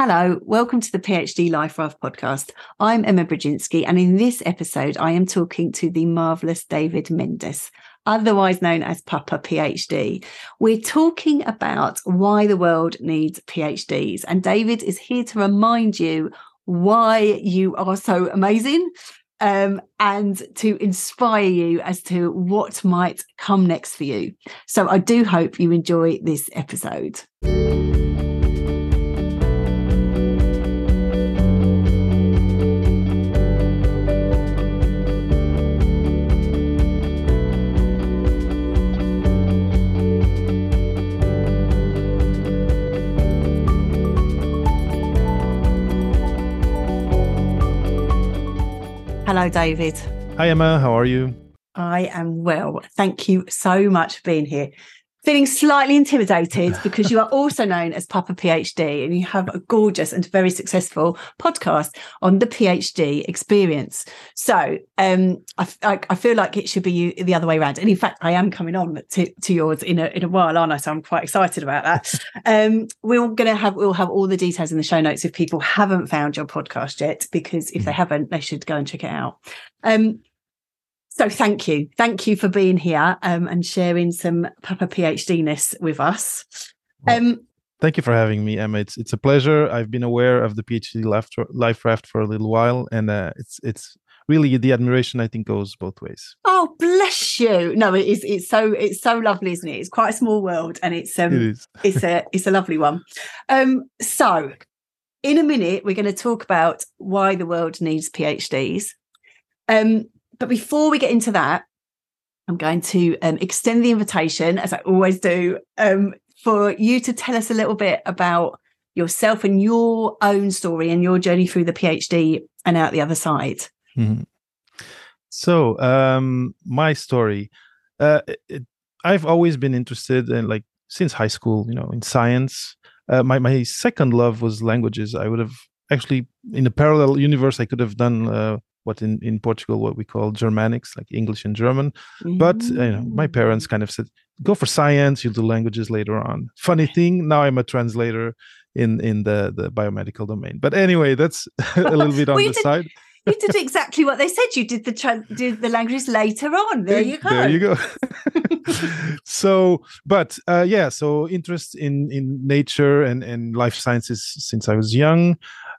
Hello, welcome to the PhD Life Raft podcast. I'm Emma Brodzinski, and in this episode, I am talking to the marvelous David Mendes, otherwise known as Papa PhD. We're talking about why the world needs PhDs, and David is here to remind you why you are so amazing um, and to inspire you as to what might come next for you. So I do hope you enjoy this episode. Hello, David. Hi, Emma. How are you? I am well. Thank you so much for being here. Feeling slightly intimidated because you are also known as Papa PhD and you have a gorgeous and very successful podcast on the PhD experience. So um, I, I, I, feel like it should be you the other way around. And in fact, I am coming on to, to yours in a, in a while, aren't I? So I'm quite excited about that. Um, we're going to have, we'll have all the details in the show notes if people haven't found your podcast yet, because if they mm. haven't, they should go and check it out. Um, so thank you. Thank you for being here um, and sharing some Papa PhD ness with us. Um, thank you for having me, Emma. It's it's a pleasure. I've been aware of the PhD life, life raft for a little while, and uh, it's it's really the admiration I think goes both ways. Oh, bless you. No, it is. It's so it's so lovely, isn't it? It's quite a small world, and it's um, it is. it's a it's a lovely one. Um, so in a minute, we're going to talk about why the world needs PhDs. Um, but before we get into that, I'm going to um, extend the invitation, as I always do, um, for you to tell us a little bit about yourself and your own story and your journey through the PhD and out the other side. Mm-hmm. So, um, my story, uh, it, I've always been interested in, like, since high school, you know, in science. Uh, my my second love was languages. I would have actually, in a parallel universe, I could have done uh, what in, in Portugal what we call Germanics, like English and German. Mm-hmm. But you know, my parents kind of said, "Go for science. You'll do languages later on." Funny thing, now I'm a translator in in the the biomedical domain. But anyway, that's a little bit on well, the did, side. you did exactly what they said. You did the tra- did the languages later on. There you go. There you go. so, but uh, yeah, so interest in in nature and and life sciences since I was young.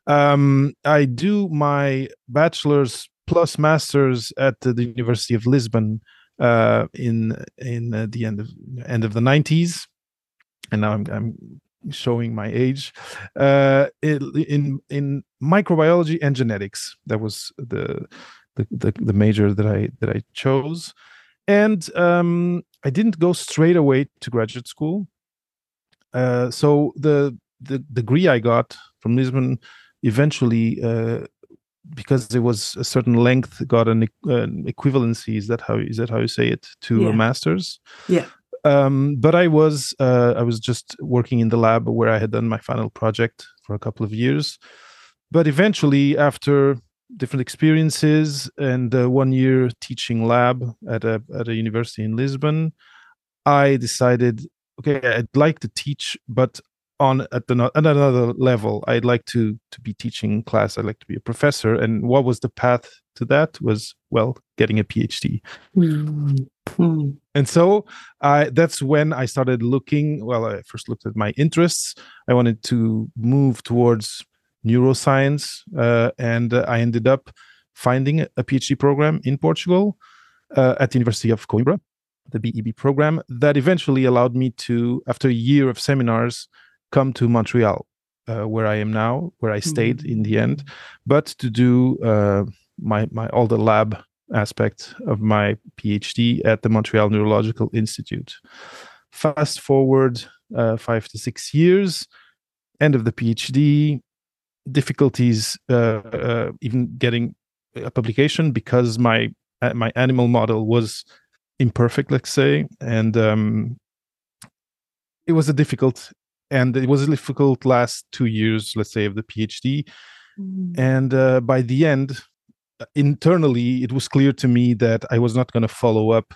Um, I do my bachelor's plus master's at the University of Lisbon uh, in in uh, the end of end of the 90s, and now I'm, I'm showing my age uh, in in microbiology and genetics. That was the the, the, the major that I that I chose, and um, I didn't go straight away to graduate school. Uh, so the the degree I got from Lisbon eventually uh, because there was a certain length got an, an, equivalency is that how is that how you say it to yeah. a master's? Yeah. Um, but i was uh, i was just working in the lab where i had done my final project for a couple of years. But eventually after different experiences and uh, one year teaching lab at a at a university in lisbon i decided okay i'd like to teach but on at, the, at another level. I'd like to to be teaching class. I'd like to be a professor. And what was the path to that was well getting a phd mm-hmm. and so I, that's when i started looking well i first looked at my interests. I wanted to move towards neuroscience uh, and i ended up finding a phd program in portugal uh, at the university of coimbra the BEB program that eventually allowed me to, after a year of seminars, come to Montreal, uh, where I am now, where I stayed mm-hmm. in the end, but to do uh, my my all the lab aspect of my PhD at the Montreal Neurological Institute. Fast forward uh, five to six years, end of the PhD, difficulties uh, uh, even getting a publication because my uh, my animal model was imperfect, let's say, and um, it was a difficult and it was a difficult last two years let's say of the phd mm. and uh, by the end uh, internally it was clear to me that i was not going to follow up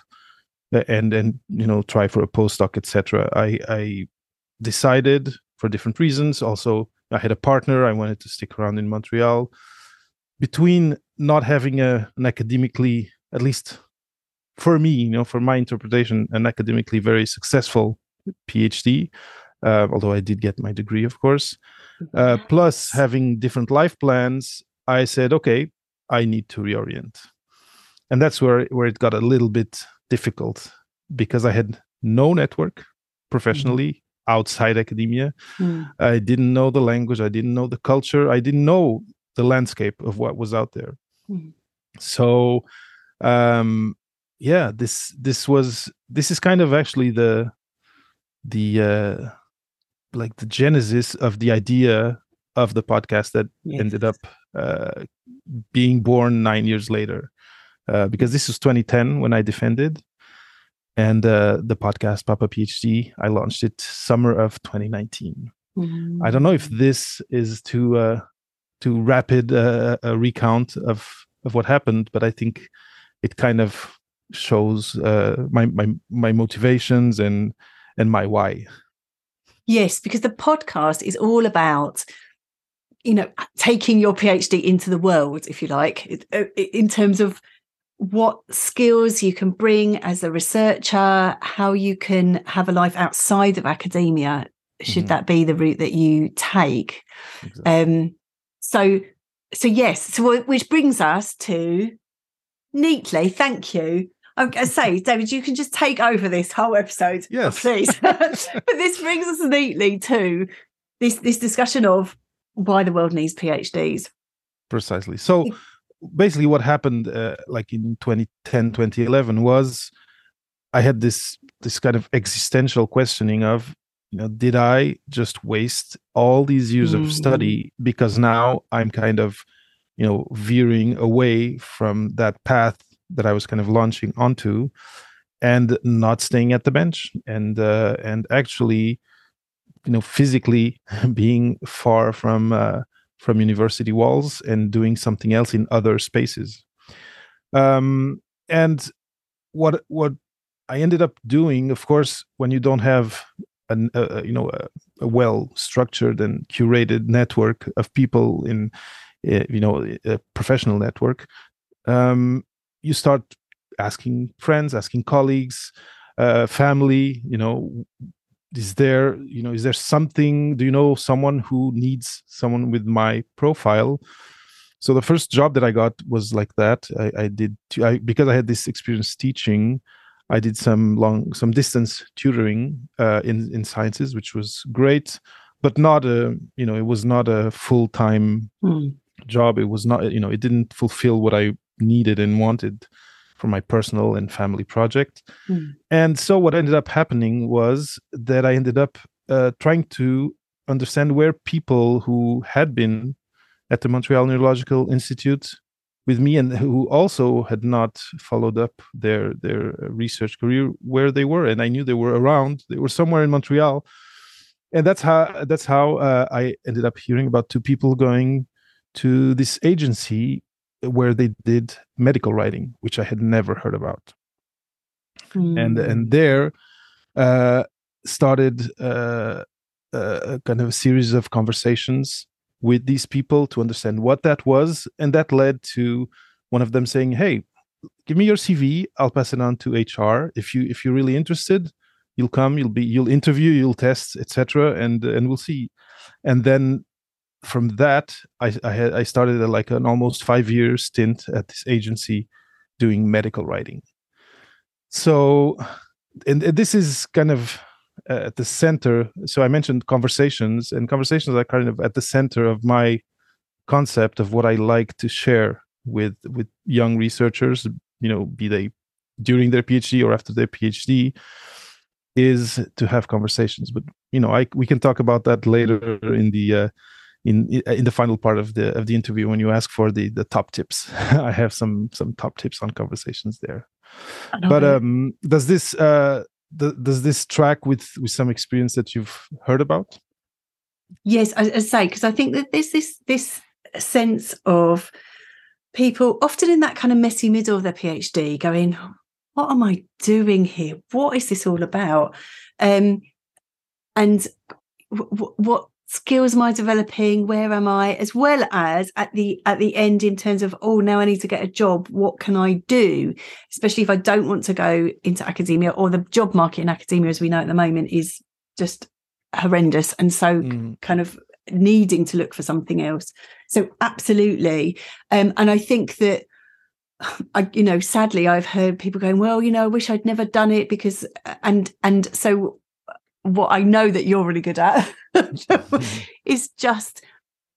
uh, and and you know try for a postdoc etc i i decided for different reasons also I had a partner. I wanted to stick around in Montreal. Between not having a, an academically, at least for me, you know, for my interpretation, an academically very successful PhD, uh, although I did get my degree, of course, uh, plus having different life plans, I said, okay, I need to reorient. And that's where, where it got a little bit difficult because I had no network professionally mm-hmm. outside academia. Mm. I didn't know the language, I didn't know the culture, I didn't know the landscape of what was out there. Mm. So um yeah, this this was this is kind of actually the the uh like the genesis of the idea of the podcast that yes. ended up uh, being born nine years later. Uh, because this was 2010 when I defended, and uh, the podcast Papa PhD I launched it summer of 2019. Mm-hmm. I don't know if mm. this is too uh, too rapid uh, a recount of of what happened, but I think it kind of shows uh, my my my motivations and and my why. Yes, because the podcast is all about you know taking your PhD into the world, if you like, uh, in terms of what skills you can bring as a researcher, how you can have a life outside of academia, should mm-hmm. that be the route that you take. Exactly. Um, so, so yes, so which brings us to neatly. Thank you. I'm going to say, David, you can just take over this whole episode, yes, please. but this brings us neatly to this this discussion of why the world needs PhDs. Precisely. So basically, what happened, uh, like in 2010, 2011, was I had this this kind of existential questioning of, you know, did I just waste all these years mm-hmm. of study because now I'm kind of, you know, veering away from that path that I was kind of launching onto, and not staying at the bench and uh, and actually, you know, physically being far from uh, from university walls and doing something else in other spaces. Um, and what what I ended up doing, of course, when you don't have an, uh, you know a, a, well structured and curated network of people in uh, you know a professional network um, you start asking friends asking colleagues uh, family you know is there you know is there something do you know someone who needs someone with my profile? So the first job that i got was like that. I, I did I, because i had this experience teaching i did some long some distance tutoring uh, in in sciences which was great but not a you know it was not a full-time mm. job. It was not you know it didn't fulfill what i needed and wanted for my personal and family project. Mm. And so what ended up happening was that I ended up uh, trying to understand where people who had been at the Montreal Neurological Institute with me and who also had not followed up their their research career where they were and I knew they were around they were somewhere in Montreal and that's how that's how uh, I ended up hearing about two people going to this agency where they did medical writing, which I had never heard about. Mm. And and hmm. there uh, started uh, a kind of a series of conversations with these people to understand what that was, and that led to one of them saying, "Hey, give me your CV. I'll pass it on to HR. If you if you're really interested, you'll come. You'll be you'll interview. You'll test, etc. And and we'll see." And then from that, I I, had, I started a, like an almost five year stint at this agency doing medical writing. So, and, and this is kind of uh, at the center. So I mentioned conversations, and conversations are kind of at the center of my concept of what I like to share with with young researchers. You know, be they during their PhD or after their PhD, is to have conversations. But you know, I we can talk about that later in the uh, in in the final part of the of the interview when you ask for the the top tips. I have some some top tips on conversations there. But um does this uh does this track with with some experience that you've heard about? Yes i, I say because i think that there's this this sense of people often in that kind of messy middle of their phd going what am i doing here? What is this all about? Um and w- w- what skills am I developing? Where am I? As well as at the at the end in terms of oh now I need to get a job. What can I do? Especially if I don't want to go into academia or the job market in academia as we know at the moment is just horrendous. And so mm. kind of needing to look for something else. So absolutely. Um, and I think that I, you know, sadly, I've heard people going, "Well, you know, I wish I'd never done it because," and and so what I know that you're really good at is just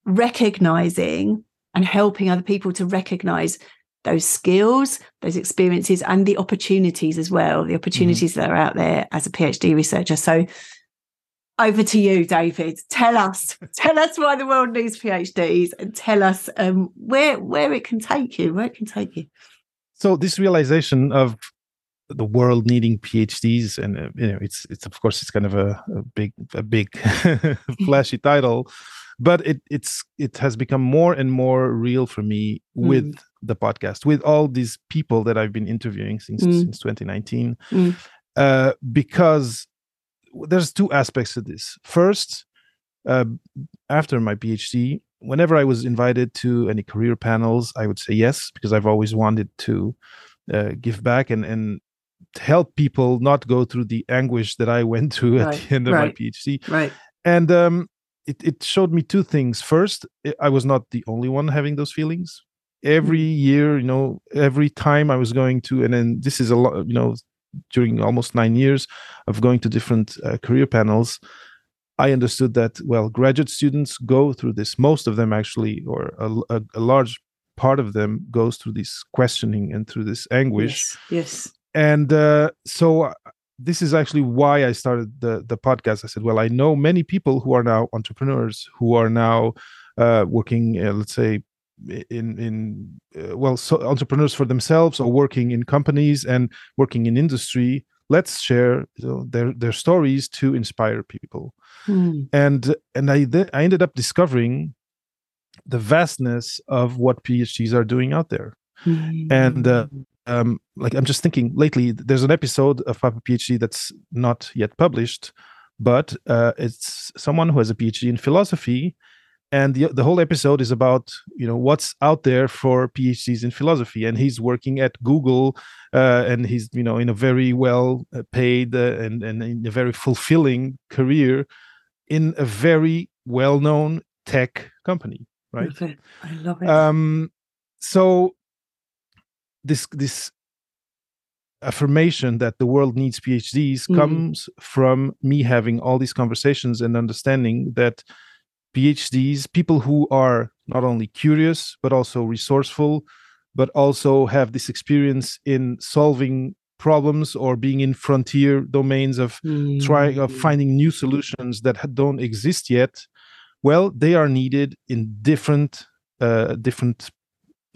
recognizing and helping other people to recognize those skills, those experiences, and the opportunities as well, the mm-hmm. opportunities mm-hmm. that are out there as a PhD researcher. So over to you, David. Tell us, tell us why the world needs PhDs, and tell us um, where where it can take you, where it can take you. So this realization of the world needing PhDs, and uh, you know, it's it's of course it's kind of a, a big a big flashy title, but it it's it has become more and more real for me with mm. the podcast, with all these people that I've been interviewing since mm. since 2019, mm. uh, because there's two aspects to this. First, uh, after my PhD, whenever I was invited to any career panels, I would say yes because I've always wanted to uh, give back and and help people not go through the anguish that I went through right. at the end of right. my PhD. Right. And um, it it showed me two things. First, I was not the only one having those feelings. Every mm-hmm. year, you know, every time I was going to, and then this is a lot, you know, during almost nine years of going to different uh, career panels, I understood that well, graduate students go through this. Most of them actually, or a, a, a large part of them, goes through this questioning and through this anguish. Yes. yes. And uh, so uh, this is actually why I started the the podcast. I said, well, I know many people who are now entrepreneurs who are now uh, working, uh, let's say, in in uh, well so entrepreneurs for themselves or working in companies and working in industry let's share you know, their their stories to inspire people mm. and and i th- i ended up discovering the vastness of what phds are doing out there mm. and uh, um, like i'm just thinking lately there's an episode of papa phd that's not yet published but uh, it's someone who has a phd in philosophy and the, the whole episode is about you know what's out there for phds in philosophy and he's working at google uh, and he's you know in a very well uh, paid uh, and, and in a very fulfilling career in a very well-known tech company right okay. i love it um so this this affirmation that the world needs phds mm. comes from me having all these conversations and understanding that PhDs, people who are not only curious, but also resourceful, but also have this experience in solving problems or being in frontier domains of mm. trying of finding new solutions that don't exist yet well they are needed in different uh, different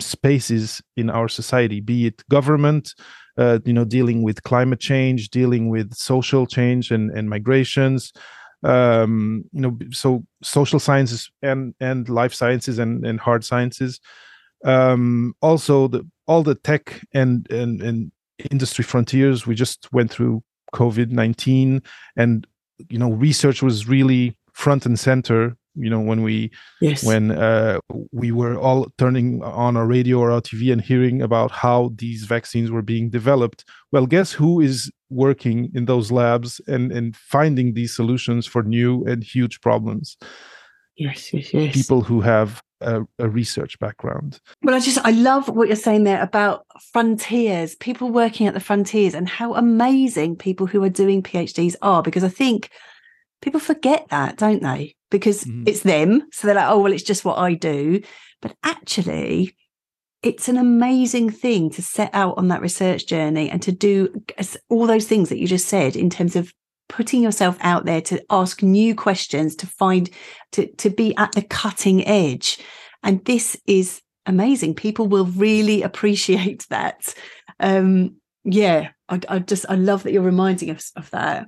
spaces in our society be it government uh, you know dealing with climate change dealing with social change and, and migrations um, you know so social sciences and and life sciences and and hard sciences. Um, also the all the tech and and and industry frontiers we just went through covid-19 and you know research was really front and center you know when we yes. when uh, we were all turning on our radio or our tv and hearing about how these vaccines were being developed. Well guess who is working in those labs and and finding these solutions for new and huge problems? Yes yes yes. People who have a, a, research background. Well i just i love what you're saying there about frontiers people working at the frontiers and how amazing people who are doing phds are because i think people forget that don't they because mm-hmm. it's them. So they're like, oh, well, it's just what I do. But actually, it's an amazing thing to set out on that research journey and to do all those things that you just said in terms of putting yourself out there to ask new questions to find to to be at the cutting edge and this is amazing people will really appreciate that um yeah I, I just i love that you're reminding us of that.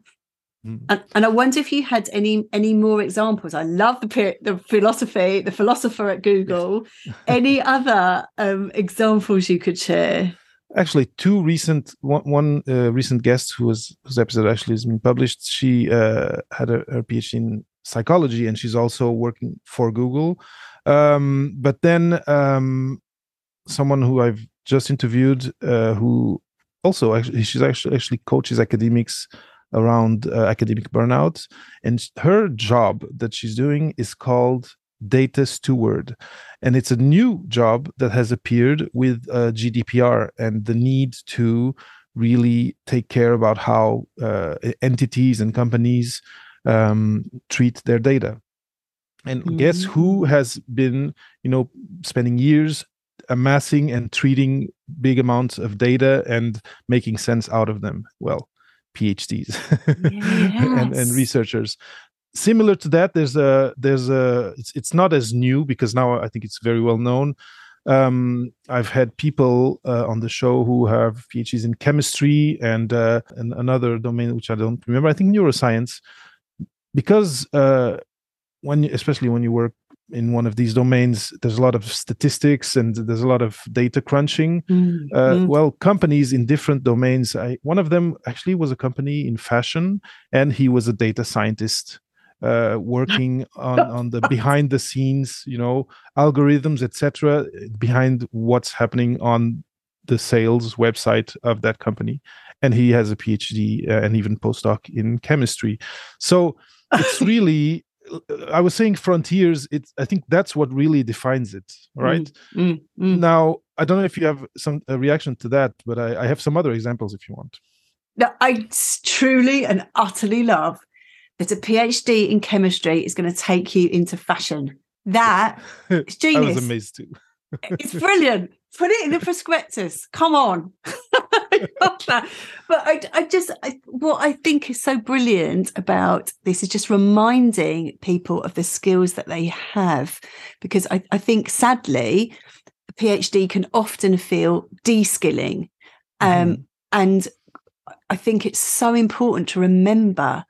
And, and, I wonder if you had any any more examples. I love the the philosophy, the philosopher at Google. any other um, examples you could share? Actually, two recent one, one uh, recent guest who was whose episode actually has been published. She uh, had a, her PhD in psychology, and she's also working for Google. Um, but then um, someone who I've just interviewed, uh, who also actually she's actually actually coaches academics around uh, academic burnout, and her job that she's doing is called data steward. And it's a new job that has appeared with uh, gdpr and the need to really take care about how uh, entities and companies um, treat their data. And mm-hmm. guess who has been you know spending years amassing and treating big amounts of data and making sense out of them? Well phds yes. and, and researchers similar to that there's a there's a it's, it's not as new because now i think it's very well known um, I've had people uh, on the show who have PhDs in chemistry and, uh, and another domain which I don't remember. I think neuroscience, because uh, when especially when you work in one of these domains, there's a lot of statistics and there's a lot of data crunching. Mm-hmm. well, companies in different domains. I, one of them actually was a company in fashion, and he was a data scientist uh, working on on the behind the scenes you know algorithms etc behind what's happening on the sales website of that company and he has a phd uh, and even postdoc in chemistry so it's really i was saying frontiers it's i think that's what really defines it right mm, mm, mm. now i don't know if you have some reaction to that but I, I have some other examples if you want no, I truly and utterly love that a PhD in chemistry is going to take you into fashion. That is genius. I was amazed too. it's brilliant. Put it in the prospectus. Come on. I but I, I just, I, what I think is so brilliant about this is just reminding people of the skills that they have. Because I, I think sadly, a PhD can often feel de skilling. Um, mm. And I think it's so important to remember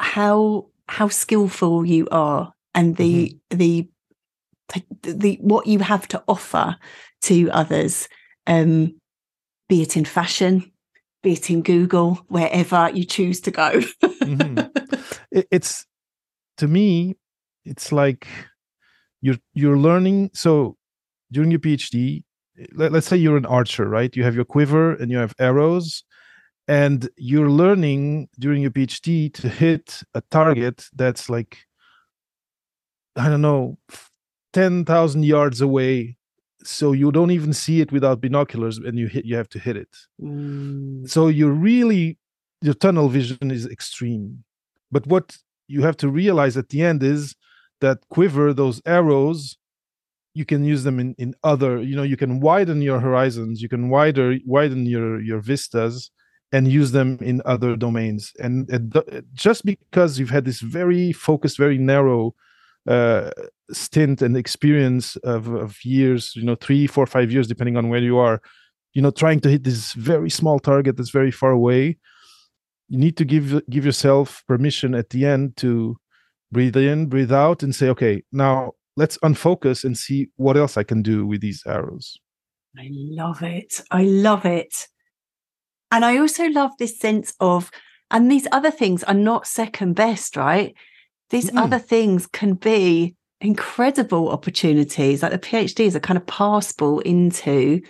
how how skillful you are and the mm-hmm. the the what you have to offer to others um be it in fashion be it in google wherever you choose to go mm-hmm. it's to me it's like you're you're learning so during your phd let, let's say you're an archer right you have your quiver and you have arrows and you're learning during your phd to hit a target that's like i don't know 10,000 yards away so you don't even see it without binoculars and you hit you have to hit it mm. so you really your tunnel vision is extreme but what you have to realize at the end is that quiver those arrows you can use them in, in other you know you can widen your horizons you can wider widen your your vistas and use them in other domains. And just because you've had this very focused, very narrow uh, stint and experience of, of years, you know, three, four, five years, depending on where you are, you know, trying to hit this very small target that's very far away, you need to give give yourself permission at the end to breathe in, breathe out, and say, okay, now let's unfocus and see what else I can do with these arrows. I love it. I love it. And I also love this sense of, and these other things are not second best, right? These mm. other things can be incredible opportunities. Like the PhD is a kind of passport into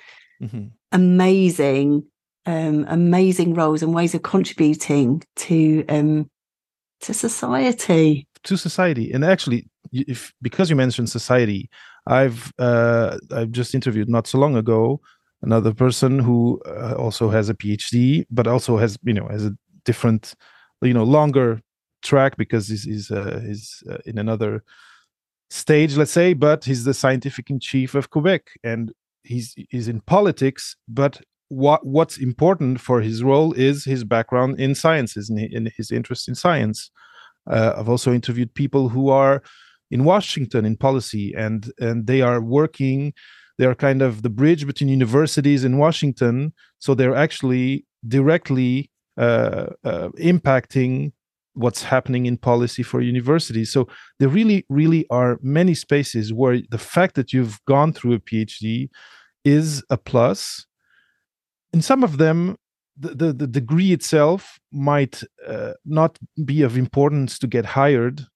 mm-hmm. amazing, um, amazing roles and ways of contributing to um, to society. To society, and actually, if because you mentioned society, I've uh, I've just interviewed not so long ago another person who uh, also has a phd but also has you know has a different you know longer track because he's he's, uh, he's uh, in another stage let's say but he's the scientific in chief of quebec and he's he's in politics but what what's important for his role is his background in sciences and in his interest in science uh, i've also interviewed people who are in washington in policy and and they are working they're kind of the bridge between universities in Washington. So they're actually directly uh, uh, impacting what's happening in policy for universities. So there really, really are many spaces where the fact that you've gone through a PhD is a plus. In some of them, the, the, the degree itself might uh, not be of importance to get hired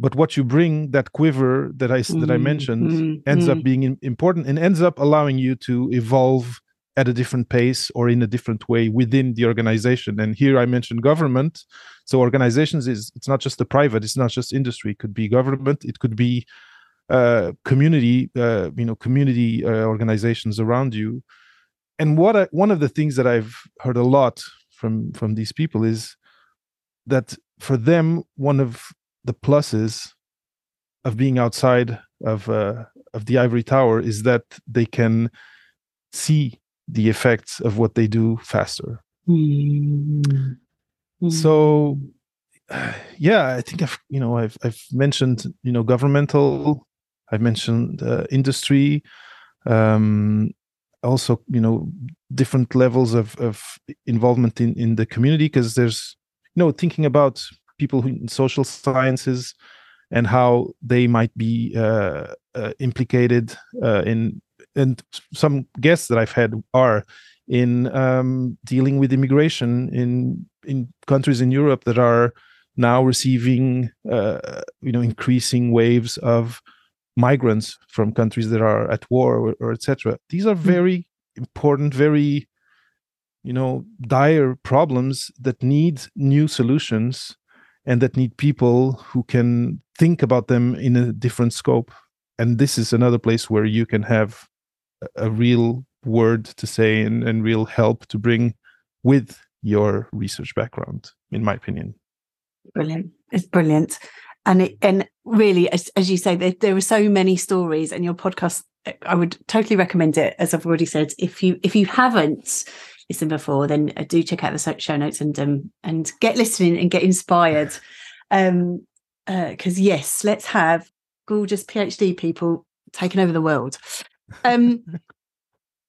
but what you bring that quiver that i that i Mm, mentioned mm, ends up mm. being important and ends up allowing you to evolve at a different pace or in a different way within the organization. And here i mentioned government. So organizations is it's not just the private it's not just industry. It could be government it could be uh, community uh, you know community uh, organizations around you. And what I, one of the things that i've heard a lot from from these people is that for them one of the pluses of being outside of uh, of the ivory tower is that they can see the effects of what they do faster Mm. Mm. so yeah i think i've you know i've i've mentioned you know governmental i've mentioned uh, industry um also you know different levels of of involvement in in the community because there's you know thinking about people who in social sciences and how they might be uh, uh, implicated uh, in and some guests that I've had are in um, dealing with immigration in in countries in Europe that are now receiving uh, you know increasing waves of migrants from countries that are at war or, or etc. These are very important, very you know dire problems that need new solutions and that need people who can think about them in a different scope and this is another place where you can have a- real word to say and, and real help to bring with your research background in my opinion Brilliant. It's brilliant. And it, and really, as, as you say, there, there are so many stories and your podcast, I would totally recommend it. As I've already said, if you, if you haven't listened before, then uh, do check out the show notes and, um, and get listening and get inspired. Um, uh, cause yes, let's have gorgeous PhD people taking over the world. Um,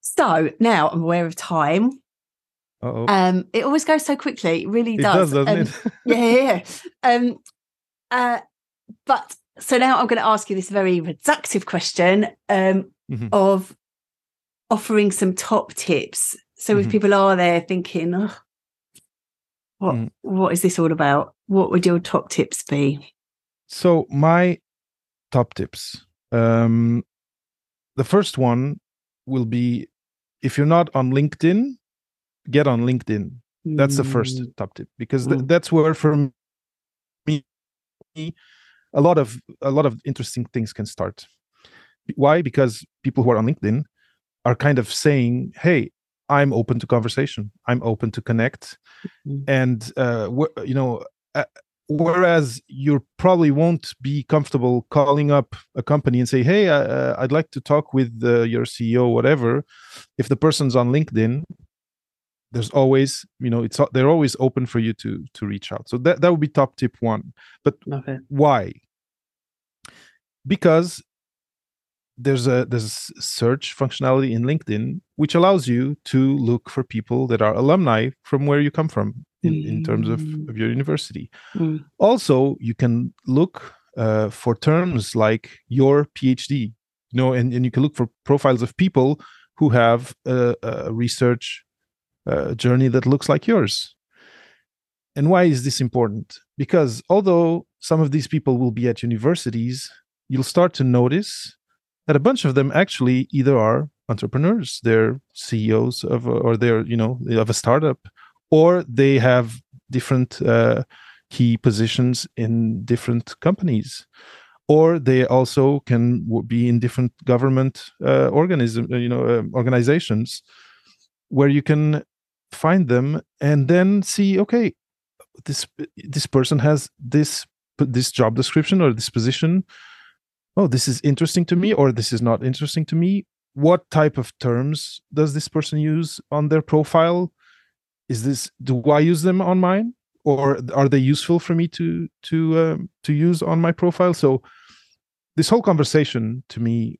so now I'm aware of time. Uh-oh. Um, it always goes so quickly. It really it does, doesn't Um, it? yeah, yeah, yeah. Um, uh, but so now I'm going to ask you this very reductive question um, Mhm. of offering some top tips. So if Mhm. people are there thinking, oh, what Mm. what is this all about? What would your top tips be? So my top tips. Um, the first one will be if you're not on LinkedIn, get on LinkedIn. That's the first Mm, top tip because th- Mm. that's where for me a lot of a lot of interesting things can start. Why? Because people who are on LinkedIn are kind of saying, "Hey, I'm open to conversation. I'm open to connect," Mhm. and uh, you know, uh, whereas you probably won't be comfortable calling up a company and say, "Hey, uh, I'd like to talk with uh, your CEO, whatever." If the person's on LinkedIn, there's always, you know, it's they're always open for you to to reach out. So that that would be top tip one. But Okay. why? Because there's a there's a search functionality in LinkedIn which allows you to look for people that are alumni from where you come from in, in terms of, Mm. of your university. Mm. Also, you can look uh, for terms like your PhD, you know, and, and you can look for profiles of people who have a, a research uh, journey that looks like yours. And why is this important? Because although some of these people will be at universities, you'll start to notice that a bunch of them actually either are entrepreneurs, they're CEOs of, or they're you know of a startup, or they have different uh, key positions in different companies, or they also can be in different government uh, organism, uh, you know, um, organizations, where you can find them and then see, okay, this this person has this this job description or this position. Oh this is interesting to me or this is not interesting to me. What type of terms does this person use on their profile is this do i use them on mine? Or are they useful for me to to um, to use on my profile? So this whole conversation to me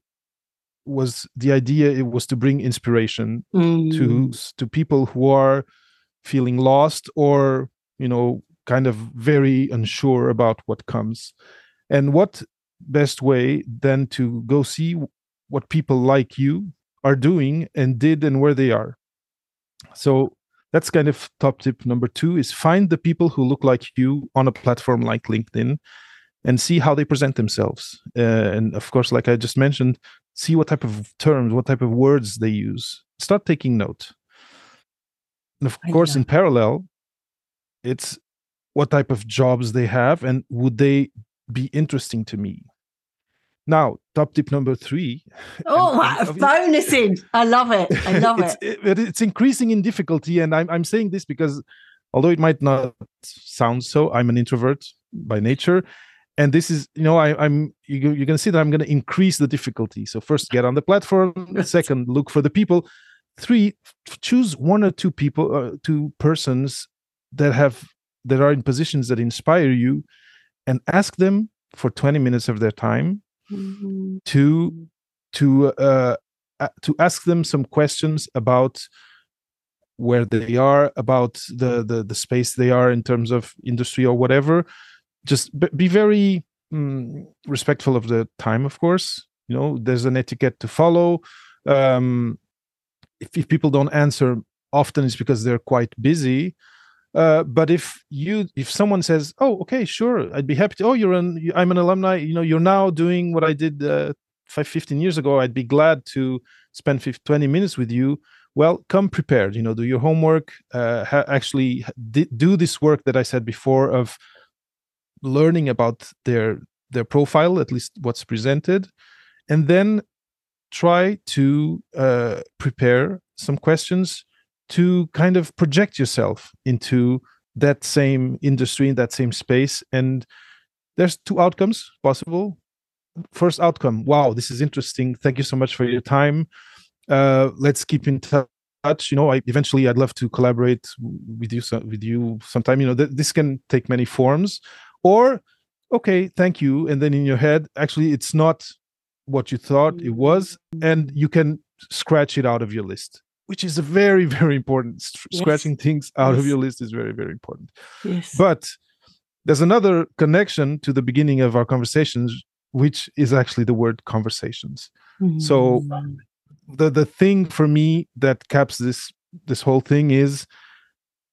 was the idea it was to bring inspiration Mm. to to people who are feeling lost or you know kind of very unsure about what comes. And what best way than to go see what people like you are doing and did and where they are? So that's kind of top tip number two is find the people who look like you on a platform like linkedin and see how they present themselves. Uh, and of course, like I just mentioned, see what type of terms, what type of words they use. Start taking note. And of I course, know. in parallel, it's what type of jobs they have and would they be interesting to me. Now, top tip number three. Oh, and, bonusing! I love it. I love it's, it. it. It's increasing in difficulty, and I'm I'm saying this because although it might not sound so, I'm an introvert by nature, and this is you know I, am you, you're going to see that I'm going to increase the difficulty. So first, get on the platform. Second, look for the people. Three, choose one or two people, uh, two persons that have that are in positions that inspire you, and ask them for 20 minutes of their time mm-hmm. to to uh, to ask them some questions about where they are about the, the the space they are in terms of industry or whatever. Just be very mm, respectful of the time of course. You know there's an etiquette to follow. Um if, if people don't answer often it's because they're quite busy uh, but if you if someone says oh okay sure i'd be happy to oh you're an i'm an alumni you know you're now doing what i did uh, five, 15 years ago i'd be glad to spend 50, 20 minutes with you. Well come prepared you know do your homework uh, ha- actually do this work that i said before of learning about their their profile at least what's presented and then try to uh, prepare some questions to kind of project yourself into that same industry in that same space and there's two outcomes possible. First outcome wow this is interesting. Thank you so much for your time. Uh, let's keep in touch. You know I, eventually i'd love to collaborate with you with you sometime. You know th- this can take many forms. Or okay thank you and then in your head actually it's not what you thought it was and you can scratch it out of your list which is a very very important yes. scratching things out yes. of your list is very very important yes but there's another connection to the beginning of our conversations which is actually the word conversations mm-hmm. so the the thing for me that caps this this whole thing is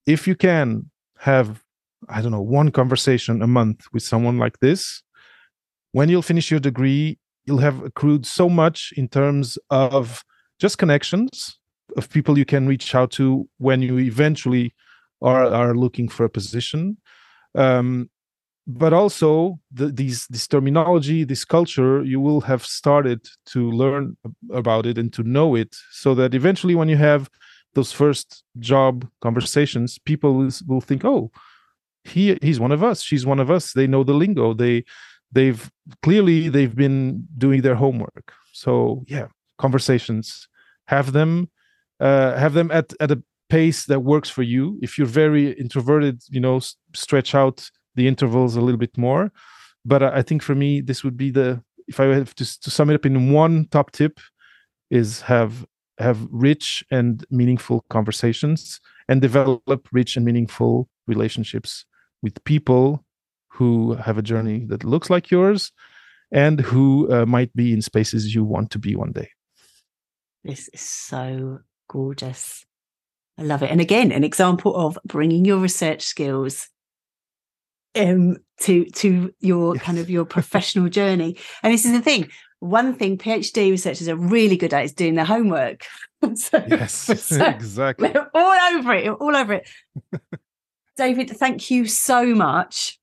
if you can have i don't know one conversation a month with someone like this when you'll finish your degree you'll have accrued so much in terms of just connections of people you can reach out to when you eventually are are looking for a position. Um, but also the, these this terminology this culture you will have started to learn about it and to know it so that eventually when you have those first job conversations people will, will think oh he he's one of us. She's one of us. They know the lingo. They they've clearly they've been doing their homework. So yeah conversations. Have them uh, have them at at a pace that works for you. If you're very introverted, you know, s- stretch out the intervals a little bit more. But I, I think for me, this would be the if I have to, to sum it up in one top tip is have have rich and meaningful conversations and develop rich and meaningful relationships with people who have a journey that looks like yours and who uh, might be in spaces you want to be one day. This is so gorgeous. I love it. And again, an example of bringing your research skills um, to to your yes. kind of your professional journey. And this is the thing. One thing PhD researchers are really good at is doing their homework. so, yes, so exactly. All over it. All over it. David, thank you so much.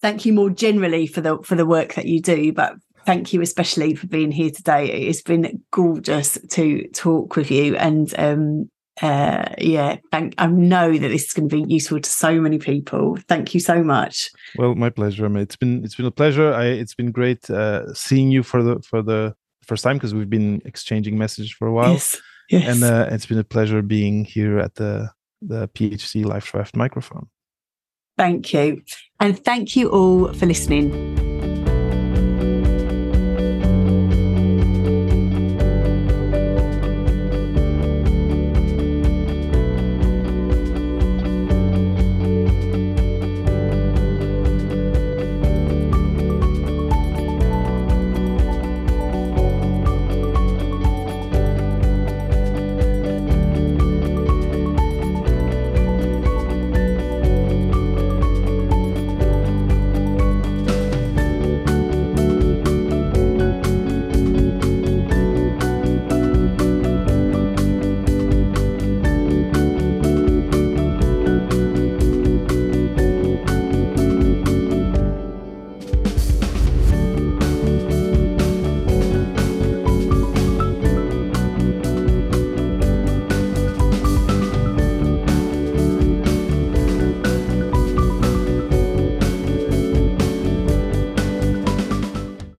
Thank you more generally for the for the work that you do, but thank you especially for being here today. It's been gorgeous to talk with you, and um, uh, yeah, thank. I know that this is going to be useful to so many people. Thank you so much. Well, my pleasure. It's been it's been a pleasure. I, it's been great uh, seeing you for the for the first time because we've been exchanging messages for a while. Yes, yes. And uh, it's been a pleasure being here at the the PhD Life Raft microphone. Thank you. And thank you all for listening.